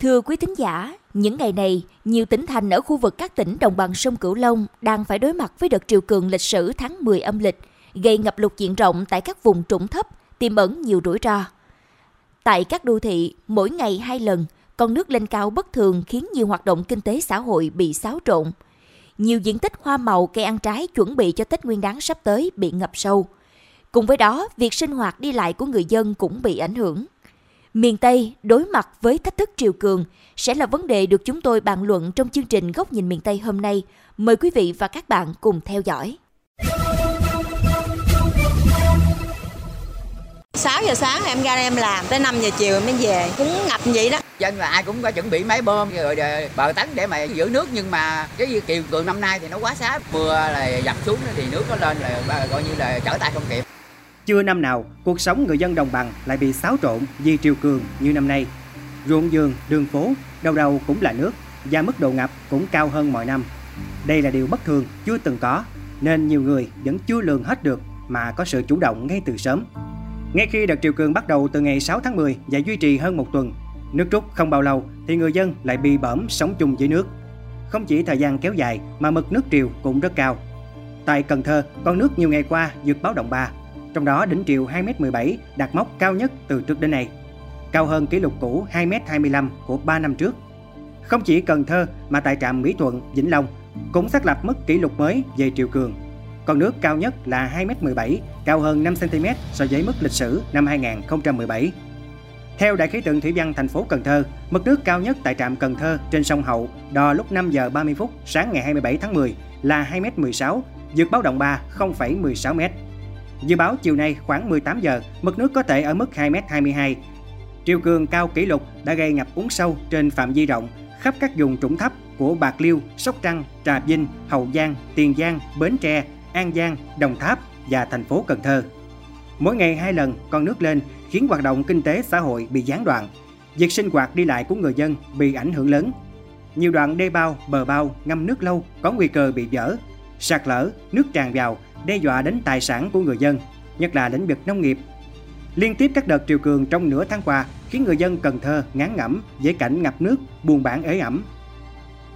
Thưa quý thính giả, những ngày này, nhiều tỉnh thành ở khu vực các tỉnh đồng bằng sông Cửu Long đang phải đối mặt với đợt triều cường lịch sử tháng 10 âm lịch, gây ngập lụt diện rộng tại các vùng trũng thấp, tiềm ẩn nhiều rủi ro. Tại các đô thị, mỗi ngày hai lần, con nước lên cao bất thường khiến nhiều hoạt động kinh tế xã hội bị xáo trộn. Nhiều diện tích hoa màu cây ăn trái chuẩn bị cho Tết Nguyên đán sắp tới bị ngập sâu. Cùng với đó, việc sinh hoạt đi lại của người dân cũng bị ảnh hưởng. Miền Tây đối mặt với thách thức triều cường sẽ là vấn đề được chúng tôi bàn luận trong chương trình Góc nhìn miền Tây hôm nay. Mời quý vị và các bạn cùng theo dõi. 6 giờ sáng em ra em làm tới 5 giờ chiều mới về cũng ngập vậy đó dân là ai cũng có chuẩn bị máy bơm rồi bờ tấn để mà giữ nước nhưng mà cái kiều cường năm nay thì nó quá xá mưa là dập xuống thì nước nó lên là coi như là trở tay không kịp chưa năm nào cuộc sống người dân đồng bằng lại bị xáo trộn vì triều cường như năm nay ruộng vườn đường phố đâu đâu cũng là nước và mức độ ngập cũng cao hơn mọi năm đây là điều bất thường chưa từng có nên nhiều người vẫn chưa lường hết được mà có sự chủ động ngay từ sớm ngay khi đợt triều cường bắt đầu từ ngày 6 tháng 10 và duy trì hơn một tuần, nước rút không bao lâu thì người dân lại bị bẩm sống chung với nước. Không chỉ thời gian kéo dài mà mực nước triều cũng rất cao. Tại Cần Thơ, con nước nhiều ngày qua vượt báo động 3, trong đó đỉnh triều 2m17 đạt mốc cao nhất từ trước đến nay, cao hơn kỷ lục cũ 2m25 của 3 năm trước. Không chỉ Cần Thơ mà tại trạm Mỹ Thuận, Vĩnh Long cũng xác lập mức kỷ lục mới về triều cường con nước cao nhất là 2m17, cao hơn 5cm so với mức lịch sử năm 2017. Theo Đại khí tượng thủy văn thành phố Cần Thơ, mực nước cao nhất tại trạm Cần Thơ trên sông Hậu đo lúc 5 giờ 30 phút sáng ngày 27 tháng 10 là 2m16, vượt báo động 3 0,16m. Dự báo chiều nay khoảng 18 giờ, mực nước có thể ở mức 2m22. Triều cường cao kỷ lục đã gây ngập úng sâu trên phạm vi rộng khắp các vùng trũng thấp của Bạc Liêu, Sóc Trăng, Trà Vinh, Hậu Giang, Tiền Giang, Bến Tre, An Giang, Đồng Tháp và thành phố Cần Thơ. Mỗi ngày hai lần con nước lên khiến hoạt động kinh tế xã hội bị gián đoạn. Việc sinh hoạt đi lại của người dân bị ảnh hưởng lớn. Nhiều đoạn đê bao, bờ bao ngâm nước lâu có nguy cơ bị vỡ, sạt lở, nước tràn vào đe dọa đến tài sản của người dân, nhất là lĩnh vực nông nghiệp. Liên tiếp các đợt triều cường trong nửa tháng qua khiến người dân Cần Thơ ngán ngẩm với cảnh ngập nước, buồn bản ế ẩm,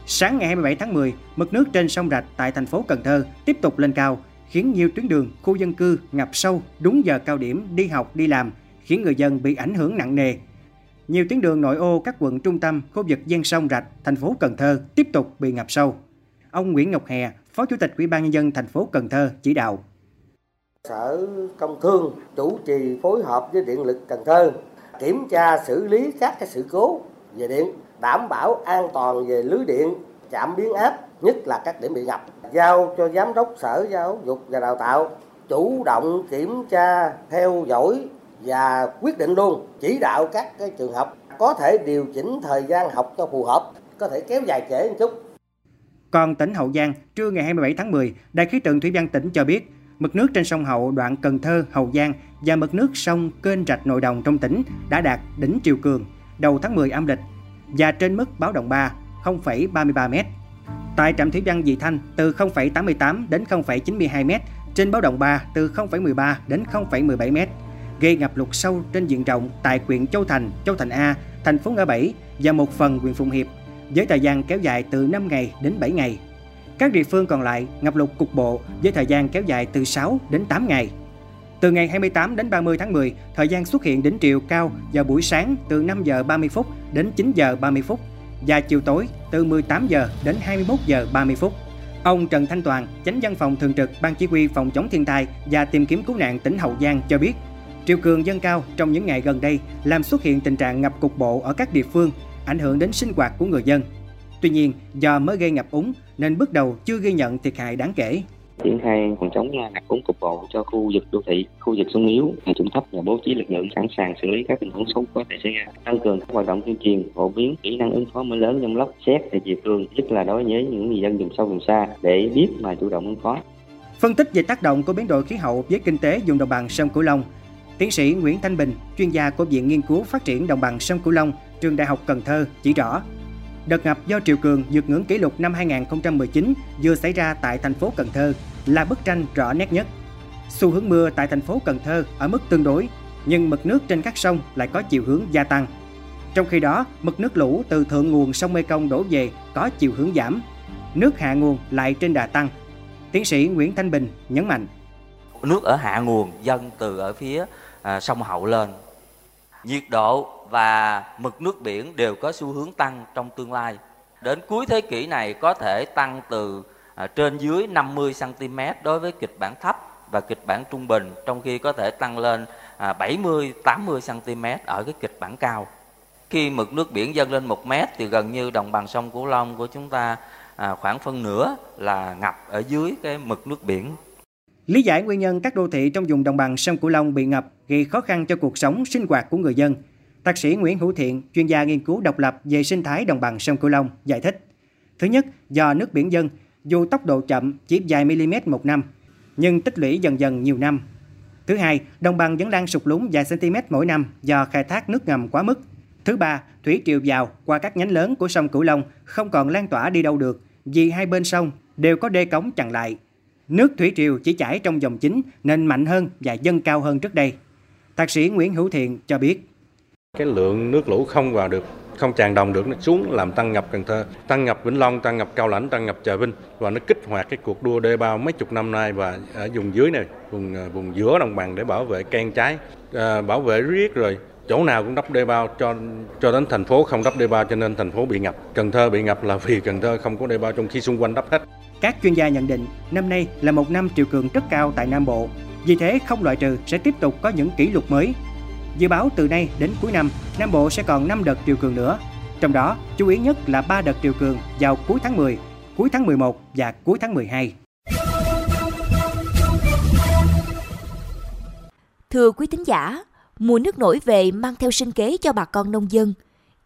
Sáng ngày 27 tháng 10, mực nước trên sông Rạch tại thành phố Cần Thơ tiếp tục lên cao, khiến nhiều tuyến đường, khu dân cư ngập sâu đúng giờ cao điểm đi học, đi làm, khiến người dân bị ảnh hưởng nặng nề. Nhiều tuyến đường nội ô các quận trung tâm, khu vực ven sông Rạch, thành phố Cần Thơ tiếp tục bị ngập sâu. Ông Nguyễn Ngọc Hè, Phó Chủ tịch Ủy ban nhân dân thành phố Cần Thơ chỉ đạo. Sở Công Thương chủ trì phối hợp với Điện lực Cần Thơ kiểm tra xử lý các cái sự cố về điện đảm bảo an toàn về lưới điện, chạm biến áp, nhất là các điểm bị ngập. Giao cho Giám đốc Sở Giáo dục và Đào tạo chủ động kiểm tra, theo dõi và quyết định luôn chỉ đạo các cái trường học có thể điều chỉnh thời gian học cho phù hợp, có thể kéo dài trễ một chút. Còn tỉnh Hậu Giang, trưa ngày 27 tháng 10, Đài khí tượng thủy văn tỉnh cho biết, mực nước trên sông Hậu đoạn Cần Thơ, Hậu Giang và mực nước sông kênh rạch nội đồng trong tỉnh đã đạt đỉnh triều cường đầu tháng 10 âm lịch và trên mức báo động 3 0,33 m. Tại trạm thủy văn Dị Thanh từ 0,88 đến 0,92 m, trên báo động 3 từ 0,13 đến 0,17 m, gây ngập lụt sâu trên diện rộng tại huyện Châu Thành, Châu Thành A, thành phố Ngã Bảy và một phần huyện Phụng Hiệp, với thời gian kéo dài từ 5 ngày đến 7 ngày. Các địa phương còn lại ngập lụt cục bộ với thời gian kéo dài từ 6 đến 8 ngày. Từ ngày 28 đến 30 tháng 10, thời gian xuất hiện đỉnh triều cao vào buổi sáng từ 5 giờ 30 phút đến 9 giờ 30 phút và chiều tối từ 18 giờ đến 21 giờ 30 phút. Ông Trần Thanh Toàn, Chánh văn phòng thường trực Ban Chỉ huy phòng chống thiên tai và tìm kiếm cứu nạn tỉnh Hậu Giang cho biết, triều cường dâng cao trong những ngày gần đây làm xuất hiện tình trạng ngập cục bộ ở các địa phương, ảnh hưởng đến sinh hoạt của người dân. Tuy nhiên, do mới gây ngập úng nên bước đầu chưa ghi nhận thiệt hại đáng kể triển khai phòng chống ngập úng cục bộ cho khu vực đô thị, khu vực sung yếu, vùng trũng thấp và bố trí lực lượng sẵn sàng xử lý các tình huống xấu có thể xảy ra. Tăng cường các hoạt động tuyên truyền, phổ biến kỹ năng ứng phó mưa lớn, dông lốc, xét tại địa phương, nhất là đối với những người dân vùng sâu vùng xa để biết mà chủ động ứng phó. Phân tích về tác động của biến đổi khí hậu với kinh tế vùng đồng bằng sông Cửu Long, tiến sĩ Nguyễn Thanh Bình, chuyên gia của Viện Nghiên cứu Phát triển Đồng bằng sông Cửu Long, Trường Đại học Cần Thơ chỉ rõ, đợt ngập do triều cường vượt ngưỡng kỷ lục năm 2019 vừa xảy ra tại thành phố Cần Thơ là bức tranh rõ nét nhất. Xu hướng mưa tại thành phố Cần Thơ ở mức tương đối, nhưng mực nước trên các sông lại có chiều hướng gia tăng. Trong khi đó, mực nước lũ từ thượng nguồn sông Mekong đổ về có chiều hướng giảm, nước hạ nguồn lại trên đà tăng. Tiến sĩ Nguyễn Thanh Bình nhấn mạnh. Nước ở hạ nguồn dâng từ ở phía à, sông Hậu lên. Nhiệt độ và mực nước biển đều có xu hướng tăng trong tương lai. Đến cuối thế kỷ này có thể tăng từ à, trên dưới 50 cm đối với kịch bản thấp và kịch bản trung bình, trong khi có thể tăng lên à, 70 80 cm ở cái kịch bản cao. Khi mực nước biển dâng lên 1 mét thì gần như đồng bằng sông Cửu Long của chúng ta à, khoảng phân nửa là ngập ở dưới cái mực nước biển. Lý giải nguyên nhân các đô thị trong vùng đồng bằng sông Cửu Long bị ngập gây khó khăn cho cuộc sống sinh hoạt của người dân. Thạc sĩ Nguyễn Hữu Thiện, chuyên gia nghiên cứu độc lập về sinh thái đồng bằng sông Cửu Long, giải thích. Thứ nhất, do nước biển dân, dù tốc độ chậm chỉ vài mm một năm, nhưng tích lũy dần dần nhiều năm. Thứ hai, đồng bằng vẫn đang sụt lún vài cm mỗi năm do khai thác nước ngầm quá mức. Thứ ba, thủy triều vào qua các nhánh lớn của sông Cửu Long không còn lan tỏa đi đâu được vì hai bên sông đều có đê cống chặn lại. Nước thủy triều chỉ chảy trong dòng chính nên mạnh hơn và dâng cao hơn trước đây. Thạc sĩ Nguyễn Hữu Thiện cho biết. Cái lượng nước lũ không vào được không tràn đồng được nó xuống làm tăng ngập Cần Thơ, tăng ngập Vĩnh Long, tăng ngập Cao Lãnh, tăng ngập Trà Vinh và nó kích hoạt cái cuộc đua đê bao mấy chục năm nay và ở vùng dưới này, vùng à, vùng giữa đồng bằng để bảo vệ can trái, à, bảo vệ riết rồi chỗ nào cũng đắp đê bao cho cho đến thành phố không đắp đê bao cho nên thành phố bị ngập. Cần Thơ bị ngập là vì Cần Thơ không có đê bao trong khi xung quanh đắp hết. Các chuyên gia nhận định năm nay là một năm triều cường rất cao tại Nam Bộ. Vì thế không loại trừ sẽ tiếp tục có những kỷ lục mới. Dự báo từ nay đến cuối năm, Nam Bộ sẽ còn 5 đợt triều cường nữa. Trong đó, chú ý nhất là 3 đợt triều cường vào cuối tháng 10, cuối tháng 11 và cuối tháng 12. Thưa quý thính giả, mùa nước nổi về mang theo sinh kế cho bà con nông dân.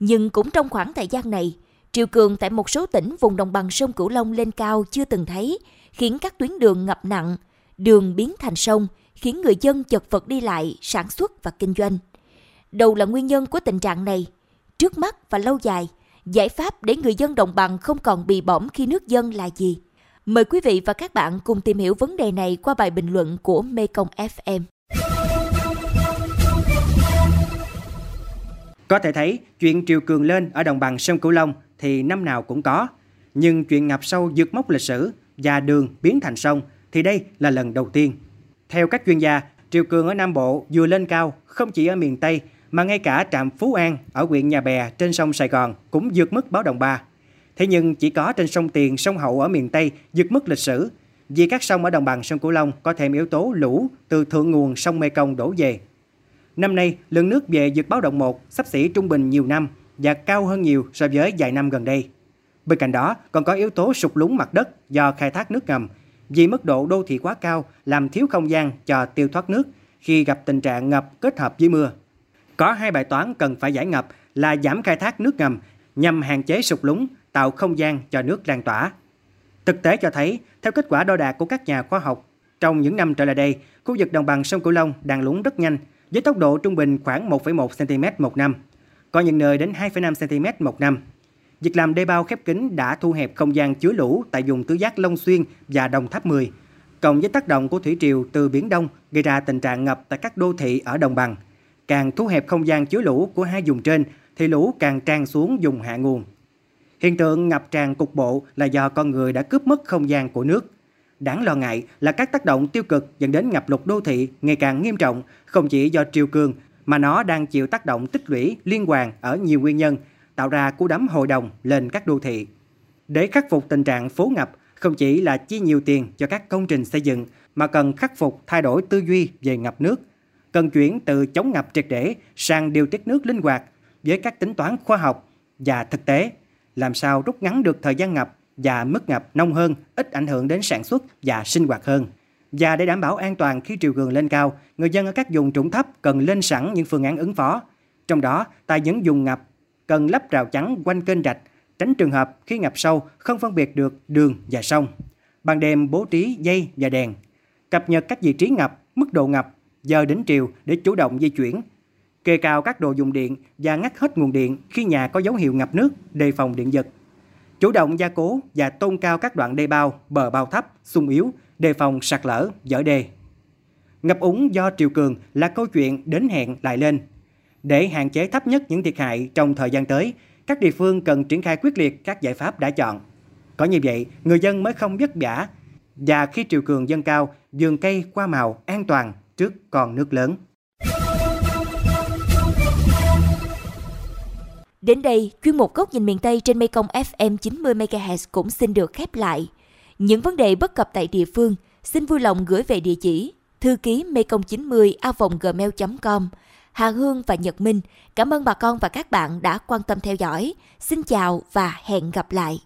Nhưng cũng trong khoảng thời gian này, triều cường tại một số tỉnh vùng đồng bằng sông Cửu Long lên cao chưa từng thấy, khiến các tuyến đường ngập nặng, đường biến thành sông, khiến người dân chật vật đi lại, sản xuất và kinh doanh. Đâu là nguyên nhân của tình trạng này? Trước mắt và lâu dài, giải pháp để người dân đồng bằng không còn bị bỏng khi nước dân là gì? Mời quý vị và các bạn cùng tìm hiểu vấn đề này qua bài bình luận của Mekong FM. Có thể thấy, chuyện triều cường lên ở đồng bằng sông Cửu Long thì năm nào cũng có. Nhưng chuyện ngập sâu vượt mốc lịch sử và đường biến thành sông thì đây là lần đầu tiên. Theo các chuyên gia, triều cường ở Nam Bộ vừa lên cao không chỉ ở miền Tây mà ngay cả trạm Phú An ở huyện Nhà Bè trên sông Sài Gòn cũng vượt mức báo động 3. Thế nhưng chỉ có trên sông Tiền, sông Hậu ở miền Tây vượt mức lịch sử vì các sông ở đồng bằng sông Cửu Long có thêm yếu tố lũ từ thượng nguồn sông Mekong đổ về. Năm nay, lượng nước về vượt báo động 1 sắp xỉ trung bình nhiều năm và cao hơn nhiều so với vài năm gần đây. Bên cạnh đó, còn có yếu tố sụt lún mặt đất do khai thác nước ngầm vì mức độ đô thị quá cao làm thiếu không gian cho tiêu thoát nước khi gặp tình trạng ngập kết hợp với mưa. Có hai bài toán cần phải giải ngập là giảm khai thác nước ngầm nhằm hạn chế sụt lún, tạo không gian cho nước lan tỏa. Thực tế cho thấy, theo kết quả đo đạc của các nhà khoa học, trong những năm trở lại đây, khu vực đồng bằng sông Cửu Long đang lún rất nhanh, với tốc độ trung bình khoảng 1,1 cm một năm, có những nơi đến 2,5 cm một năm. Việc làm đê bao khép kín đã thu hẹp không gian chứa lũ tại vùng tứ giác Long Xuyên và Đồng Tháp 10, cộng với tác động của thủy triều từ Biển Đông gây ra tình trạng ngập tại các đô thị ở đồng bằng. Càng thu hẹp không gian chứa lũ của hai vùng trên thì lũ càng tràn xuống vùng hạ nguồn. Hiện tượng ngập tràn cục bộ là do con người đã cướp mất không gian của nước. Đáng lo ngại là các tác động tiêu cực dẫn đến ngập lụt đô thị ngày càng nghiêm trọng, không chỉ do triều cường mà nó đang chịu tác động tích lũy liên hoàn ở nhiều nguyên nhân, tạo ra cú đấm hội đồng lên các đô thị. Để khắc phục tình trạng phố ngập, không chỉ là chi nhiều tiền cho các công trình xây dựng, mà cần khắc phục thay đổi tư duy về ngập nước, cần chuyển từ chống ngập triệt để sang điều tiết nước linh hoạt với các tính toán khoa học và thực tế, làm sao rút ngắn được thời gian ngập và mức ngập nông hơn, ít ảnh hưởng đến sản xuất và sinh hoạt hơn. Và để đảm bảo an toàn khi triều cường lên cao, người dân ở các vùng trũng thấp cần lên sẵn những phương án ứng phó. Trong đó, tại những vùng ngập, cần lắp rào chắn quanh kênh rạch, tránh trường hợp khi ngập sâu không phân biệt được đường và sông. Ban đêm bố trí dây và đèn, cập nhật các vị trí ngập, mức độ ngập, giờ đến triều để chủ động di chuyển. Kê cao các đồ dùng điện và ngắt hết nguồn điện khi nhà có dấu hiệu ngập nước, đề phòng điện giật. Chủ động gia cố và tôn cao các đoạn đê bao, bờ bao thấp, sung yếu, đề phòng sạt lở, dở đê. Ngập úng do triều cường là câu chuyện đến hẹn lại lên. Để hạn chế thấp nhất những thiệt hại trong thời gian tới, các địa phương cần triển khai quyết liệt các giải pháp đã chọn. Có như vậy, người dân mới không vất vả và khi triều cường dâng cao, vườn cây qua màu an toàn trước con nước lớn. Đến đây, chuyên mục góc nhìn miền Tây trên Mekong FM 90 MHz cũng xin được khép lại. Những vấn đề bất cập tại địa phương, xin vui lòng gửi về địa chỉ thư ký mekong 90 gmail.com. Hà Hương và Nhật Minh, cảm ơn bà con và các bạn đã quan tâm theo dõi. Xin chào và hẹn gặp lại.